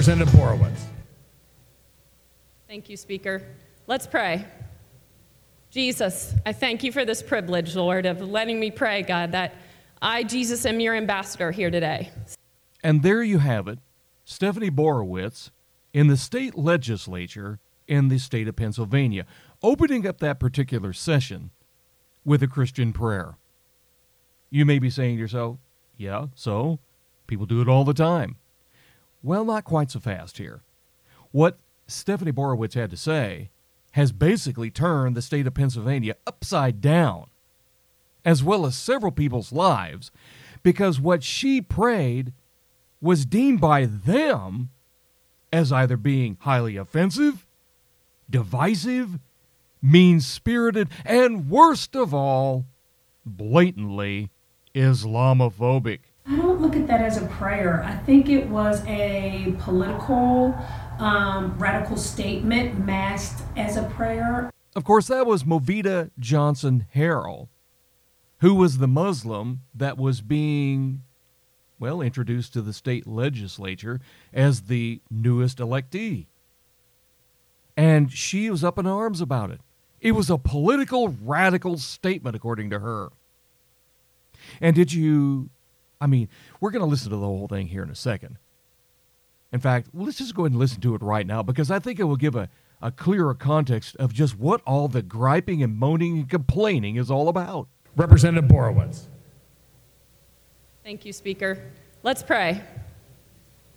Representative Borowicz. Thank you, Speaker. Let's pray. Jesus, I thank you for this privilege, Lord, of letting me pray, God, that I, Jesus, am your ambassador here today. And there you have it Stephanie Borowicz in the state legislature in the state of Pennsylvania, opening up that particular session with a Christian prayer. You may be saying to yourself, yeah, so? People do it all the time. Well, not quite so fast here. What Stephanie Borowicz had to say has basically turned the state of Pennsylvania upside down, as well as several people's lives, because what she prayed was deemed by them as either being highly offensive, divisive, mean spirited, and worst of all, blatantly Islamophobic. I don't look at that as a prayer. I think it was a political, um, radical statement masked as a prayer. Of course, that was Movita Johnson Harrell, who was the Muslim that was being, well, introduced to the state legislature as the newest electee. And she was up in arms about it. It was a political radical statement, according to her. And did you, I mean, we're going to listen to the whole thing here in a second. In fact, let's just go ahead and listen to it right now because I think it will give a, a clearer context of just what all the griping and moaning and complaining is all about. Representative Borowicz. Thank you, Speaker. Let's pray.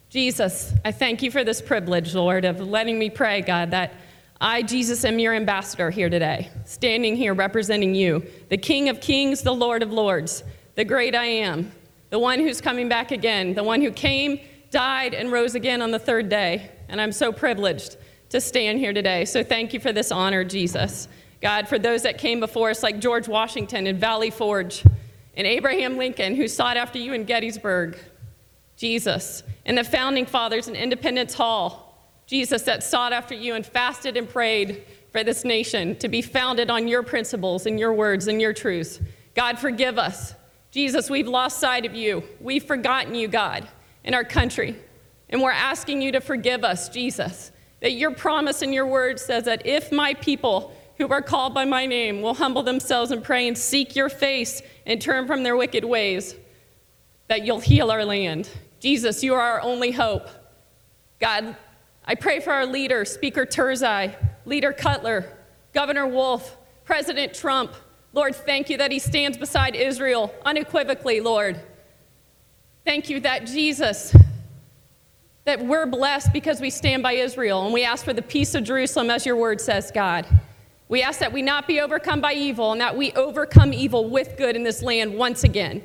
Jesus, I thank you for this privilege, Lord, of letting me pray, God, that I, Jesus, am your ambassador here today, standing here representing you, the King of Kings, the Lord of Lords, the great I am, the one who's coming back again, the one who came, died, and rose again on the third day. And I'm so privileged to stand here today. So thank you for this honor, Jesus. God, for those that came before us, like George Washington and Valley Forge, and Abraham Lincoln, who sought after you in Gettysburg, Jesus, and the founding fathers in Independence Hall, Jesus, that sought after you and fasted and prayed for this nation to be founded on your principles and your words and your truths. God, forgive us. Jesus, we've lost sight of you. We've forgotten you, God, in our country. And we're asking you to forgive us, Jesus, that your promise and your word says that if my people who are called by my name will humble themselves and pray and seek your face and turn from their wicked ways, that you'll heal our land. Jesus, you are our only hope. God, I pray for our leader, Speaker Turzai, Leader Cutler, Governor Wolf, President Trump. Lord, thank you that he stands beside Israel unequivocally, Lord. Thank you that Jesus, that we're blessed because we stand by Israel and we ask for the peace of Jerusalem as your word says, God. We ask that we not be overcome by evil and that we overcome evil with good in this land once again.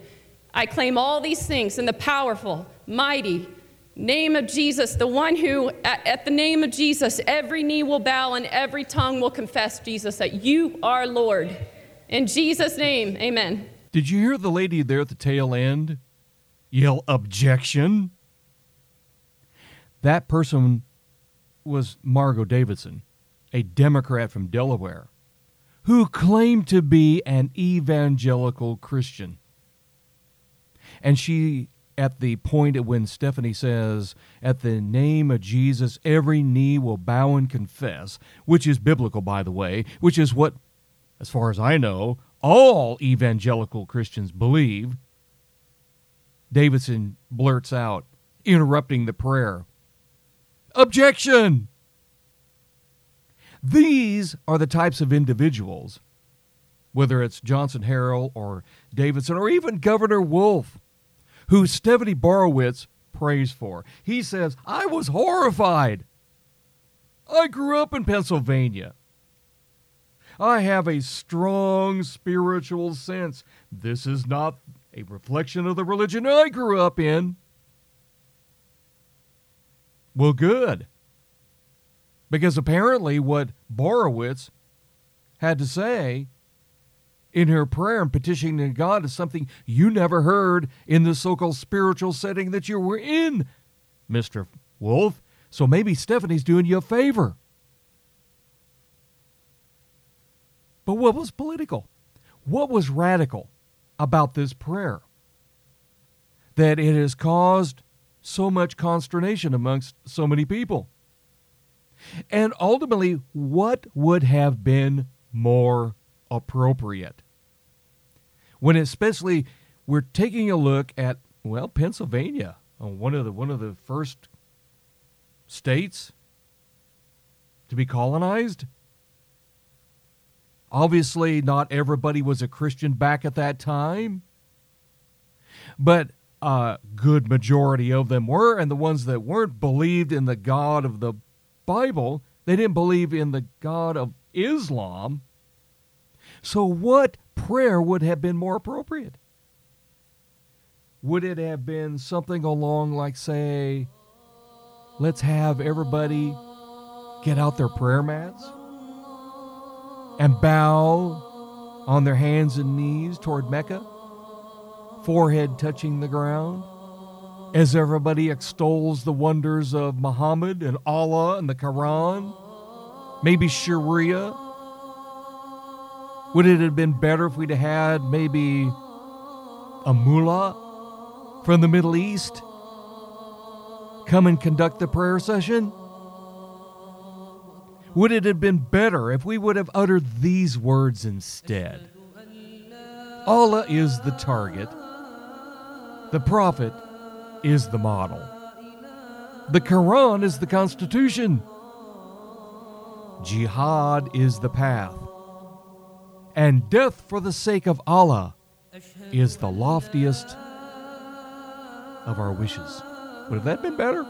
I claim all these things in the powerful, mighty name of Jesus, the one who, at, at, the name of Jesus, every knee will bow and every tongue will confess, Jesus, that you are Lord. In Jesus' name, amen. Did you hear the lady there at the tail end yell objection? That person was Margo Davidson, a Democrat from Delaware, who claimed to be an evangelical Christian. And she, at the point when Stephanie says, At the name of Jesus, every knee will bow and confess, which is biblical, by the way, which is what, as far as I know, all evangelical Christians believe. Davidson blurts out, interrupting the prayer Objection! These are the types of individuals, whether it's Johnson Harrell or Davidson or even Governor Wolf, who Stephanie Borowicz prays for. He says, I was horrified. I grew up in Pennsylvania. I have a strong spiritual sense. This is not a reflection of the religion I grew up in. Well, good. Because apparently, what Borowicz had to say in her prayer and petitioning to God is something you never heard in the so called spiritual setting that you were in, Mr. Wolf. So maybe Stephanie's doing you a favor. But what was political? What was radical about this prayer? That it has caused so much consternation amongst so many people. And ultimately, what would have been more appropriate? When especially we're taking a look at well, Pennsylvania, uh, one of the one of the first states to be colonized. Obviously, not everybody was a Christian back at that time, but a good majority of them were, and the ones that weren't believed in the God of the Bible. They didn't believe in the God of Islam. So, what prayer would have been more appropriate? Would it have been something along like, say, let's have everybody get out their prayer mats and bow on their hands and knees toward Mecca, forehead touching the ground, as everybody extols the wonders of Muhammad and Allah and the Quran, maybe Sharia. Would it have been better if we'd had maybe a mullah from the Middle East come and conduct the prayer session? Would it have been better if we would have uttered these words instead? Allah is the target, the Prophet is the model, the Quran is the Constitution, Jihad is the path, and death for the sake of Allah is the loftiest of our wishes. Would have that been better?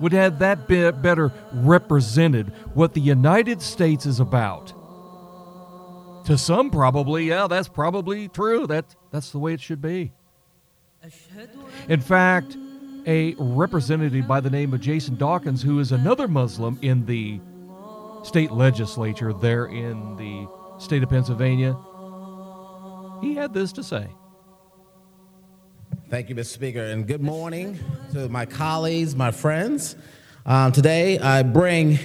Would have that been better represented what the United States is about? To some, probably, yeah, that's probably true. That, that's the way it should be. In fact, a representative by the name of Jason Dawkins, who is another Muslim in the state legislature there in the state of Pennsylvania, he had this to say. Thank you, Mr. Speaker, and good morning to my colleagues, my friends. Um, today, I bring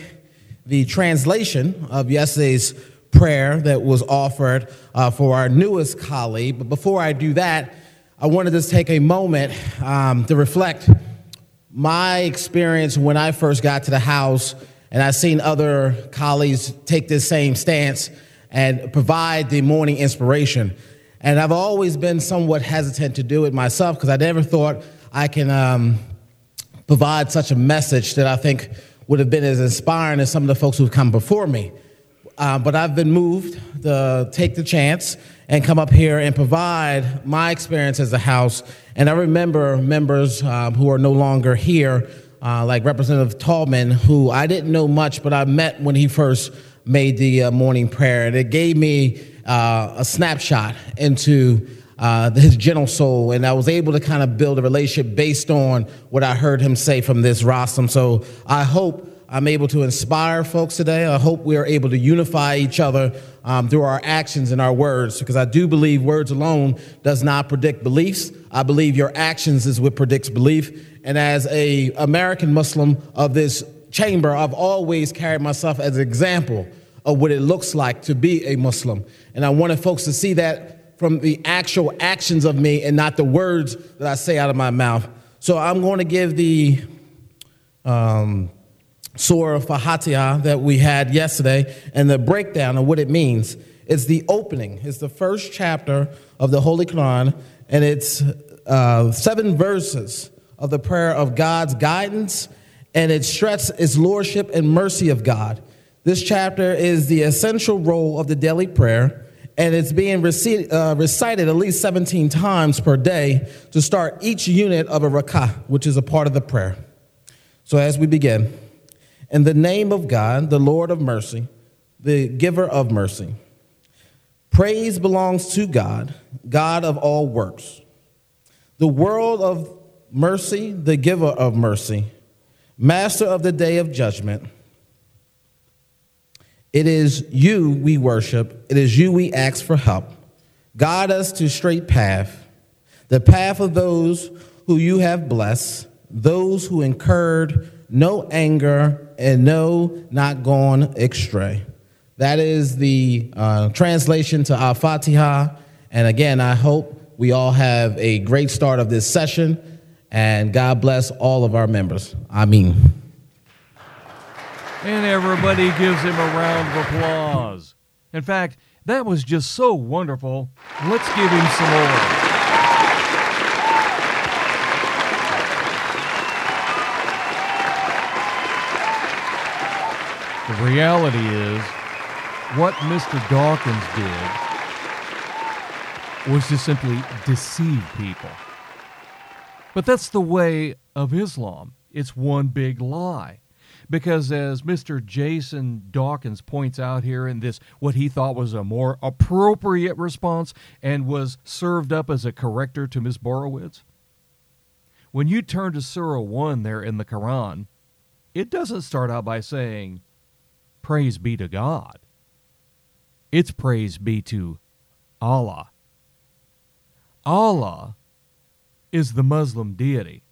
the translation of yesterday's prayer that was offered uh, for our newest colleague. But before I do that, I wanted to just take a moment um, to reflect my experience when I first got to the House, and I've seen other colleagues take this same stance and provide the morning inspiration. And I've always been somewhat hesitant to do it myself because I never thought I can um, provide such a message that I think would have been as inspiring as some of the folks who've come before me. Uh, but I've been moved to take the chance and come up here and provide my experience as a House. And I remember members um, who are no longer here, uh, like Representative Tallman, who I didn't know much, but I met when he first made the uh, morning prayer. And it gave me uh, a snapshot into uh, his gentle soul, and I was able to kind of build a relationship based on what I heard him say from this rostrum. So I hope I'm able to inspire folks today. I hope we are able to unify each other um, through our actions and our words, because I do believe words alone does not predict beliefs. I believe your actions is what predicts belief. And as a American Muslim of this chamber, I've always carried myself as an example of what it looks like to be a Muslim. And I wanted folks to see that from the actual actions of me and not the words that I say out of my mouth. So I'm going to give the um, Surah Fatiha that we had yesterday and the breakdown of what it means. It's the opening, it's the first chapter of the Holy Quran, and it's uh, seven verses of the prayer of God's guidance, and it stresses its lordship and mercy of God. This chapter is the essential role of the daily prayer, and it's being recited, uh, recited at least 17 times per day to start each unit of a rakah, which is a part of the prayer. So, as we begin, in the name of God, the Lord of mercy, the giver of mercy, praise belongs to God, God of all works, the world of mercy, the giver of mercy, master of the day of judgment it is you we worship. It is you we ask for help. Guide us to straight path, the path of those who you have blessed, those who incurred no anger and no not gone astray. That is the uh, translation to Al Fatiha. And again, I hope we all have a great start of this session And God bless all of our members. Mean. And everybody gives him a round of applause. In fact, that was just so wonderful. Let's give him some more. The reality is, what Mr. Dawkins did was to simply deceive people. But that's the way of Islam. It's one big lie. Because as Mr. Jason Dawkins points out here in this, what he thought was a more appropriate response and was served up as a corrector to Ms. Borowicz, when you turn to Surah 1 there in the Quran, it doesn't start out by saying, praise be to God. It's praise be to Allah. Allah is the Muslim deity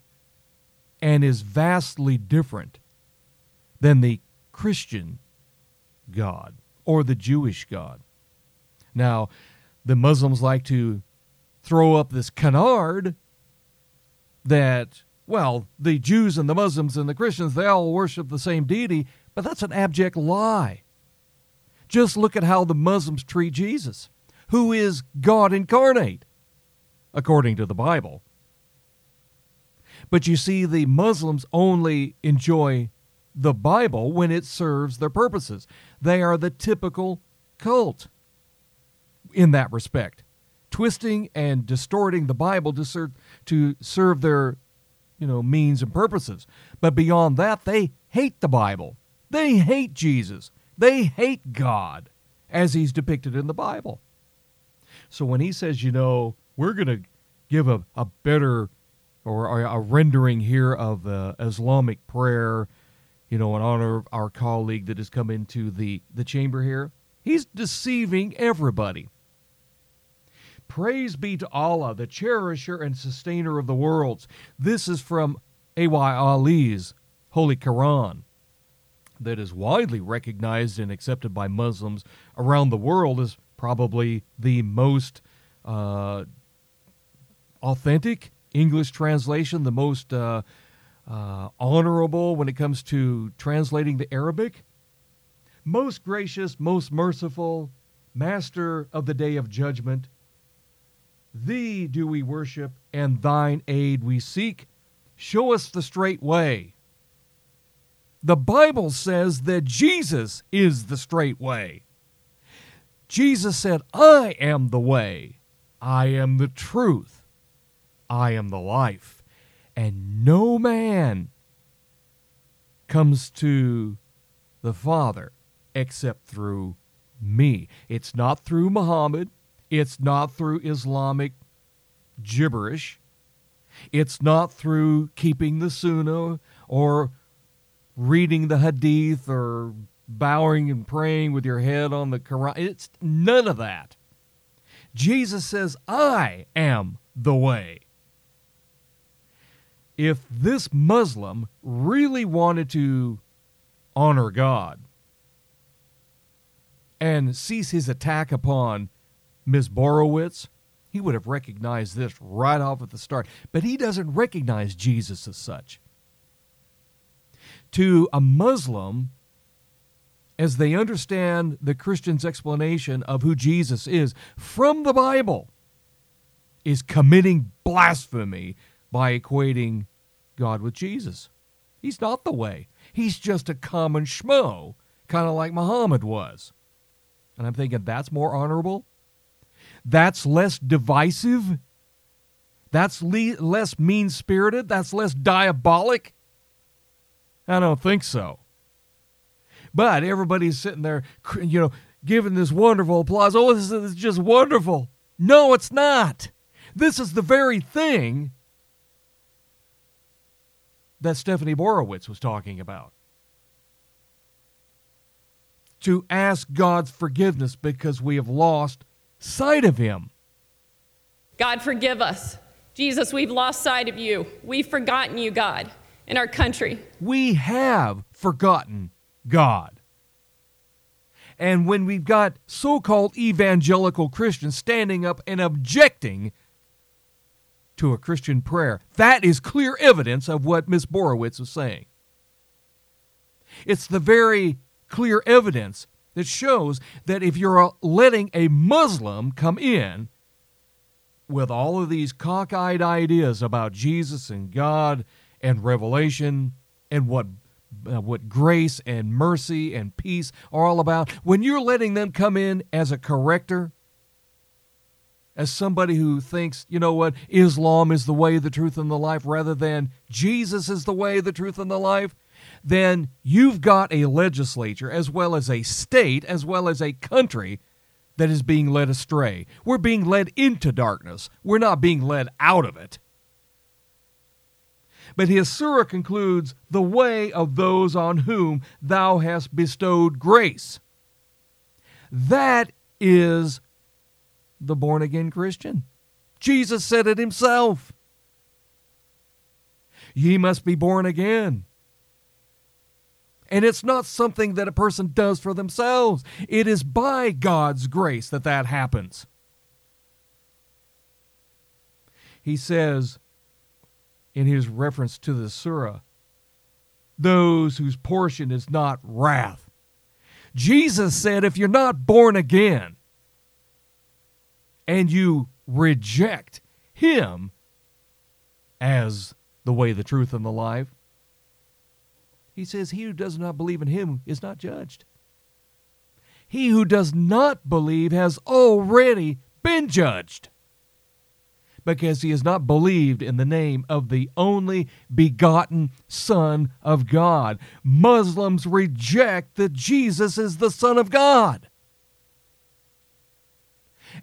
and is vastly different than the Christian God or the Jewish God. Now, the Muslims like to throw up this canard that, well, the Jews and the Muslims and the Christians, they all worship the same deity, but that's an abject lie. Just look at how the Muslims treat Jesus, who is God incarnate, according to the Bible. But you see, the Muslims only enjoy the Bible when it serves their purposes. They are the typical cult in that respect, twisting and distorting the Bible to serve, to serve their you know means and purposes. But beyond that, they hate the Bible. They hate Jesus. They hate God as he's depicted in the Bible. So when he says, you know, we're going to give a, a better or a, a rendering here of the Islamic prayer, you know, in honor of our colleague that has come into the, the chamber here, he's deceiving everybody. Praise be to Allah, the cherisher and sustainer of the worlds. This is from A.Y. Ali's Holy Quran that is widely recognized and accepted by Muslims around the world as probably the most uh, authentic English translation, the most uh, uh, honorable when it comes to translating the Arabic. Most gracious, most merciful, master of the day of judgment, thee do we worship, and thine aid we seek. Show us the straight way. The Bible says that Jesus is the straight way. Jesus said, I am the way, I am the truth, I am the life, and no man comes to the Father except through me. It's not through Muhammad, it's not through Islamic gibberish, it's not through keeping the Sunnah or reading the Hadith or bowing and praying with your head on the Quran. It's none of that. Jesus says, I am the way. If this Muslim really wanted to honor God and cease his attack upon Ms. Borowicz, he would have recognized this right off at the start. But he doesn't recognize Jesus as such to a Muslim as they understand the Christian's explanation of who Jesus is from the Bible is committing blasphemy by equating God with Jesus. He's not the way. He's just a common schmo, kind of like Muhammad was. And I'm thinking that's more honorable. That's less divisive. That's le- less mean spirited. That's less diabolic. I don't think so. But everybody's sitting there, you know, giving this wonderful applause. Oh, this is just wonderful. No, it's not. This is the very thing that Stephanie Borowicz was talking about. To ask God's forgiveness because we have lost sight of Him. God, forgive us. Jesus, we've lost sight of you. We've forgotten you, God in our country. We have forgotten God. And when we've got so called evangelical Christians standing up and objecting to a Christian prayer. That is clear evidence of what Miss Borowicz was saying. It's the very clear evidence that shows that if you're letting a Muslim come in with all of these cockeyed ideas about Jesus and God and revelation and what uh, what grace and mercy and peace are all about, when you're letting them come in as a corrector, as somebody who thinks, you know what, Islam is the way, the truth, and the life, rather than Jesus is the way, the truth, and the life, then you've got a legislature as well as a state as well as a country that is being led astray. We're being led into darkness, we're not being led out of it. But his surah concludes, The way of those on whom thou hast bestowed grace. That is the born again Christian. Jesus said it himself. Ye must be born again. And it's not something that a person does for themselves. It is by God's grace that that happens. He says in his reference to the surah, those whose portion is not wrath. Jesus said, if you're not born again and you reject him as the way, the truth, and the life, he says, He who does not believe in him is not judged. He who does not believe has already been judged because he has not believed in the name of the only begotten Son of God. Muslims reject that Jesus is the Son of God.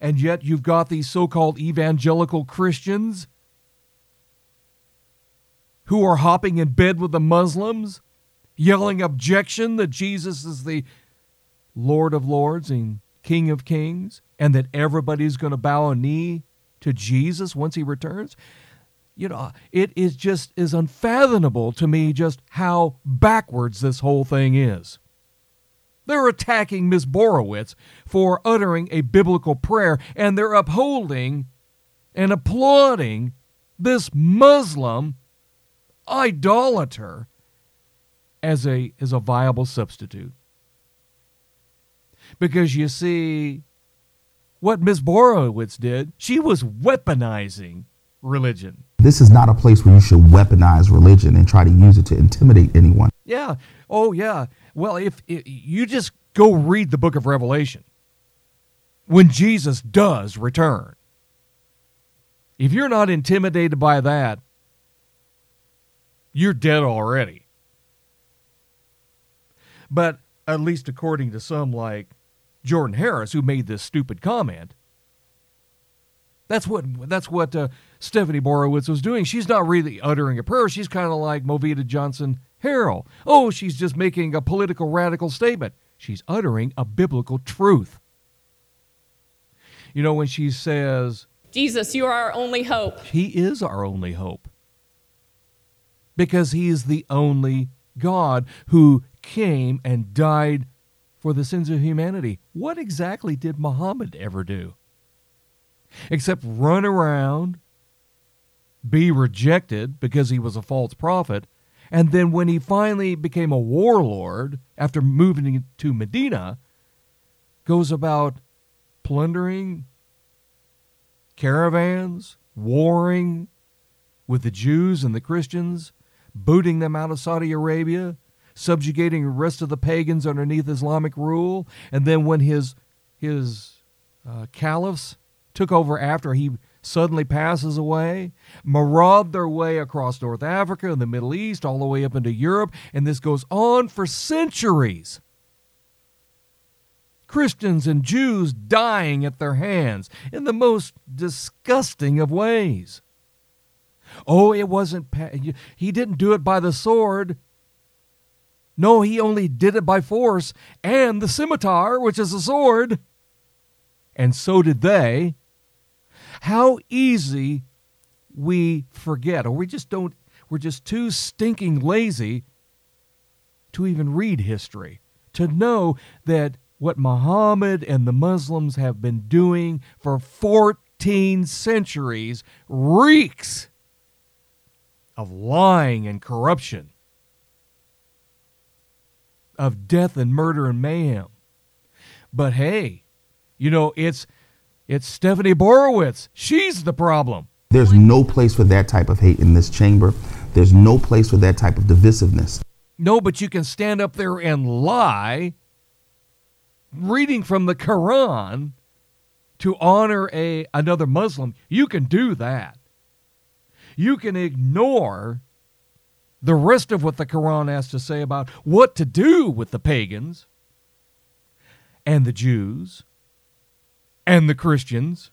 And yet you've got these so called evangelical Christians who are hopping in bed with the Muslims yelling objection that Jesus is the Lord of Lords and King of Kings, and that everybody's going to bow a knee to Jesus once he returns. You know, it is just is unfathomable to me just how backwards this whole thing is. They're attacking Ms. Borowicz for uttering a biblical prayer, and they're upholding and applauding this Muslim idolater as a as a viable substitute. Because you see, what Ms. Borowicz did, she was weaponizing religion. This is not a place where you should weaponize religion and try to use it to intimidate anyone. Yeah. Oh, yeah. Well, if, if you just go read the book of Revelation, when Jesus does return, if you're not intimidated by that, you're dead already. But at least according to some like Jordan Harris, who made this stupid comment, that's what that's what uh, Stephanie Borowicz was doing. She's not really uttering a prayer. She's kind of like Movita Johnson Harrell. Oh, she's just making a political radical statement. She's uttering a biblical truth. You know, when she says, Jesus, you are our only hope. He is our only hope. Because He is the only God who came and died for the sins of humanity. What exactly did Muhammad ever do? Except run around, be rejected because he was a false prophet, and then when he finally became a warlord after moving to Medina, goes about plundering caravans, warring with the Jews and the Christians, booting them out of Saudi Arabia, subjugating the rest of the pagans underneath Islamic rule. And then when his his uh, caliphs took over after he suddenly passes away, maraud their way across North Africa and the Middle East, all the way up into Europe, and this goes on for centuries. Christians and Jews dying at their hands in the most disgusting of ways. Oh, it wasn't, he didn't do it by the sword. No, he only did it by force and the scimitar, which is a sword. And so did they. How easy we forget, or we just don't, we're just too stinking lazy to even read history, to know that what Muhammad and the Muslims have been doing for 14 centuries reeks of lying and corruption, of death and murder and mayhem. But hey, you know, it's it's Stephanie Borowicz. She's the problem. There's no place for that type of hate in this chamber. There's no place for that type of divisiveness. No, but you can stand up there and lie, reading from the Quran to honor a another Muslim. You can do that. You can ignore the rest of what the Quran has to say about what to do with the pagans and the Jews and the Christians.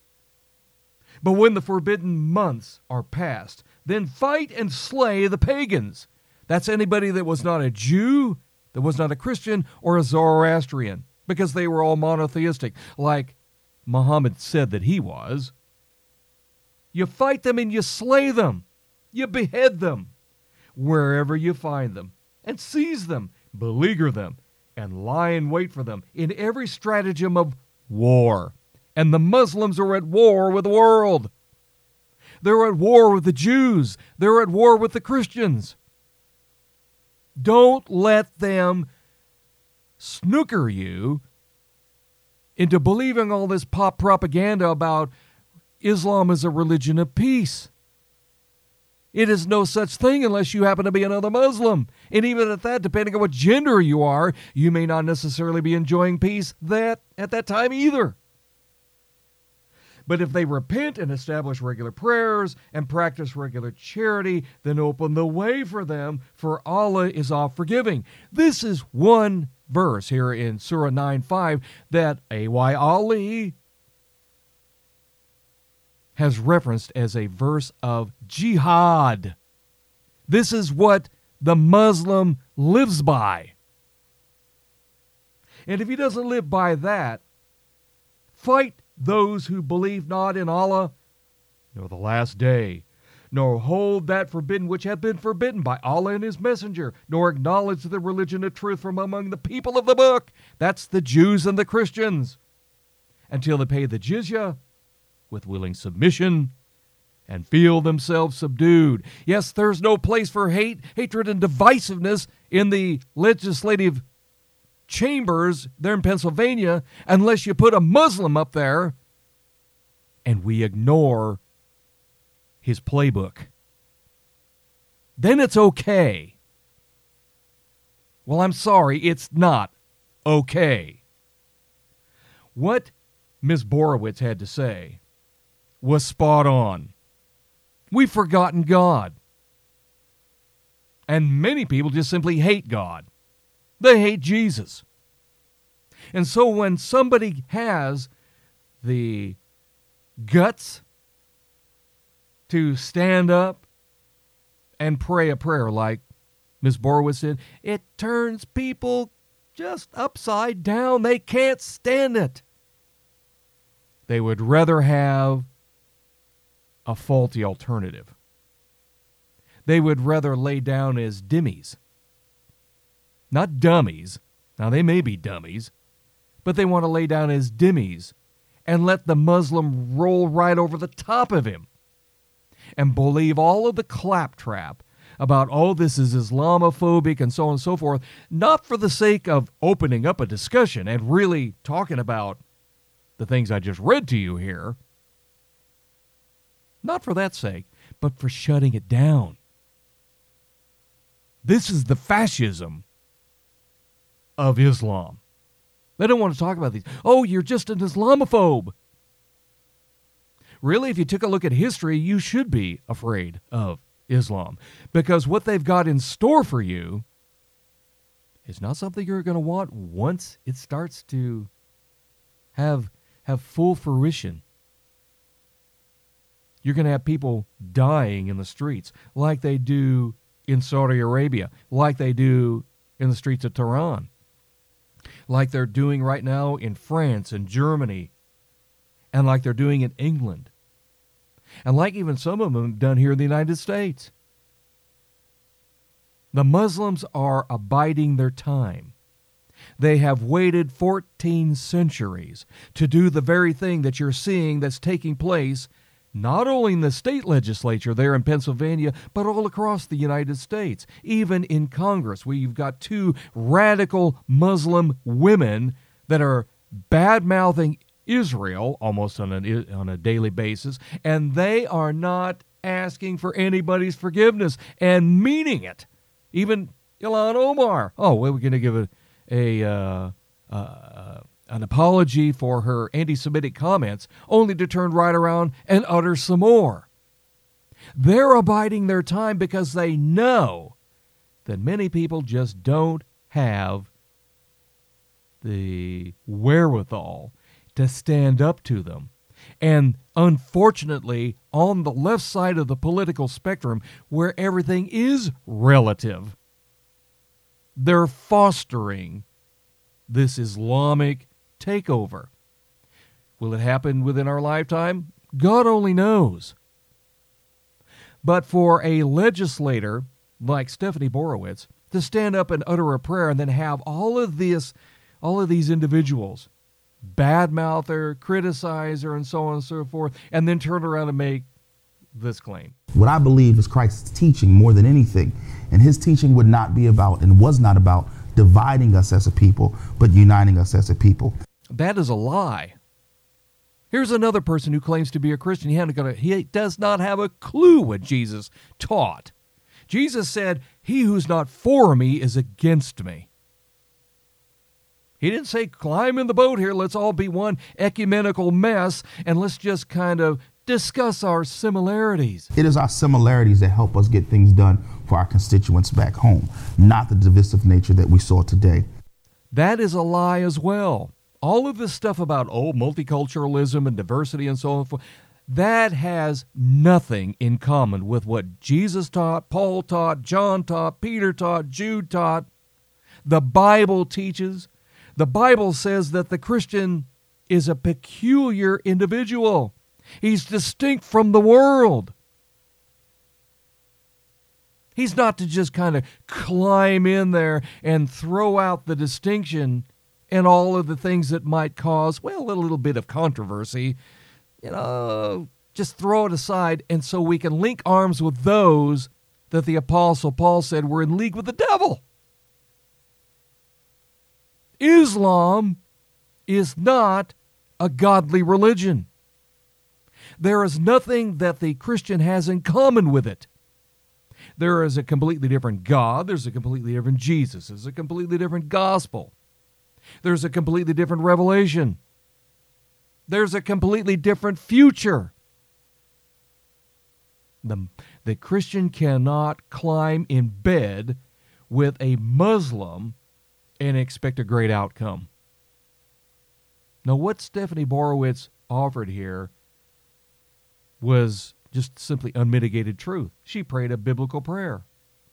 But when the forbidden months are past, then fight and slay the pagans. That's anybody that was not a Jew, that was not a Christian, or a Zoroastrian, because they were all monotheistic, like Muhammad said that he was. You fight them and you slay them. You behead them wherever you find them and seize them, beleaguer them, and lie in wait for them in every stratagem of war. And the Muslims are at war with the world. They're at war with the Jews. They're at war with the Christians. Don't let them snooker you into believing all this pop propaganda about Islam is a religion of peace. It is no such thing unless you happen to be another Muslim. And even at that, depending on what gender you are, you may not necessarily be enjoying peace that at that time either. But if they repent and establish regular prayers and practice regular charity, then open the way for them, for Allah is all forgiving. This is one verse here in Surah 9 5 that A.Y. Ali has referenced as a verse of jihad. This is what the Muslim lives by. And if he doesn't live by that, fight those who believe not in Allah, nor the last day, nor hold that forbidden which hath been forbidden by Allah and his messenger, nor acknowledge the religion of truth from among the people of the book. That's the Jews and the Christians. Until they pay the jizya with willing submission and feel themselves subdued. Yes, there's no place for hate, hatred, and divisiveness in the legislative chambers there in Pennsylvania unless you put a Muslim up there and we ignore his playbook. Then it's okay. Well, I'm sorry, it's not okay. What Ms. Borowicz had to say was spot on. We've forgotten God. And many people just simply hate God. They hate Jesus. And so when somebody has the guts to stand up and pray a prayer like Ms. Borowicz said, it turns people just upside down. They can't stand it. They would rather have a faulty alternative. They would rather lay down as dimmies not dummies. Now, they may be dummies, but they want to lay down as dimmies and let the Muslim roll right over the top of him and believe all of the claptrap about, oh, this is Islamophobic and so on and so forth, not for the sake of opening up a discussion and really talking about the things I just read to you here. Not for that sake, but for shutting it down. This is the fascism of Islam. They don't want to talk about these. Oh, you're just an Islamophobe. Really, if you took a look at history, you should be afraid of Islam because what they've got in store for you is not something you're going to want once it starts to have have full fruition. You're going to have people dying in the streets like they do in Saudi Arabia, like they do in the streets of Tehran like they're doing right now in France and Germany, and like they're doing in England, and like even some of them done here in the United States. The Muslims are abiding their time. They have waited 14 centuries to do the very thing that you're seeing that's taking place not only in the state legislature there in Pennsylvania, but all across the United States, even in Congress, where you've got two radical Muslim women that are bad mouthing Israel almost on a, on a daily basis, and they are not asking for anybody's forgiveness and meaning it. Even Ilhan Omar. Oh, well, we're going to give a, a uh, uh, an apology for her anti Semitic comments, only to turn right around and utter some more. They're abiding their time because they know that many people just don't have the wherewithal to stand up to them. And unfortunately, on the left side of the political spectrum, where everything is relative, they're fostering this Islamic takeover. Will it happen within our lifetime? God only knows. But for a legislator like Stephanie Borowicz to stand up and utter a prayer and then have all of this, all of these individuals badmouth her, criticize her, and so on and so forth, and then turn around and make this claim. What I believe is Christ's teaching more than anything. And his teaching would not be about and was not about dividing us as a people, but uniting us as a people. That is a lie. Here's another person who claims to be a Christian. He, got a, he does not have a clue what Jesus taught. Jesus said, He who's not for me is against me. He didn't say, climb in the boat here, let's all be one ecumenical mess, and let's just kind of discuss our similarities. It is our similarities that help us get things done for our constituents back home, not the divisive nature that we saw today. That is a lie as well. All of this stuff about, oh, multiculturalism and diversity and so on, that has nothing in common with what Jesus taught, Paul taught, John taught, Peter taught, Jude taught. The Bible teaches. The Bible says that the Christian is a peculiar individual. He's distinct from the world. He's not to just kind of climb in there and throw out the distinction and all of the things that might cause, well, a little bit of controversy. You know, just throw it aside, and so we can link arms with those that the Apostle Paul said were in league with the devil. Islam is not a godly religion. There is nothing that the Christian has in common with it. There is a completely different God, there's a completely different Jesus, there's a completely different gospel, there's a completely different revelation, there's a completely different future. The, the Christian cannot climb in bed with a Muslim and expect a great outcome. Now, what Stephanie Borowicz offered here was just simply unmitigated truth. She prayed a biblical prayer.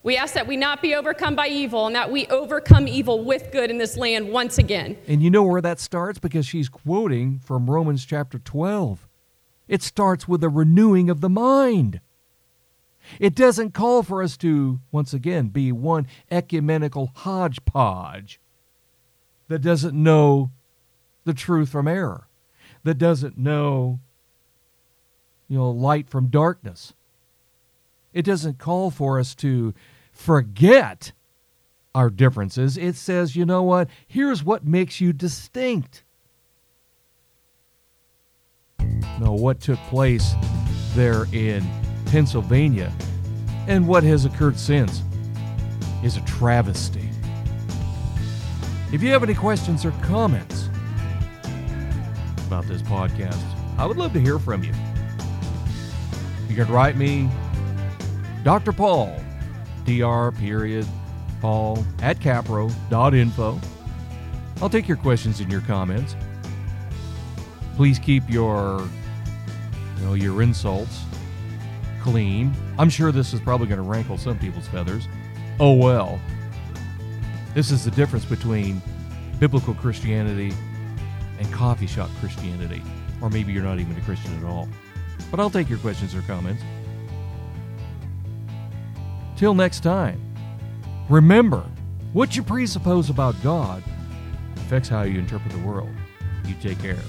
We ask that we not be overcome by evil and that we overcome evil with good in this land once again. And you know where that starts? Because she's quoting from Romans chapter 12. It starts with a renewing of the mind. It doesn't call for us to, once again, be one ecumenical hodgepodge that doesn't know the truth from error, that doesn't know you know, light from darkness. It doesn't call for us to forget our differences. It says, you know what? Here's what makes you distinct. Now, what took place there in Pennsylvania and what has occurred since is a travesty. If you have any questions or comments about this podcast, I would love to hear from you. You can write me, Dr. Paul, dr period Paul at capro.info. I'll take your questions and your comments. Please keep your, you know, your insults clean. I'm sure this is probably going to rankle some people's feathers. Oh well. This is the difference between biblical Christianity and coffee shop Christianity. Or maybe you're not even a Christian at all but I'll take your questions or comments. Till next time, remember what you presuppose about God affects how you interpret the world. You take care.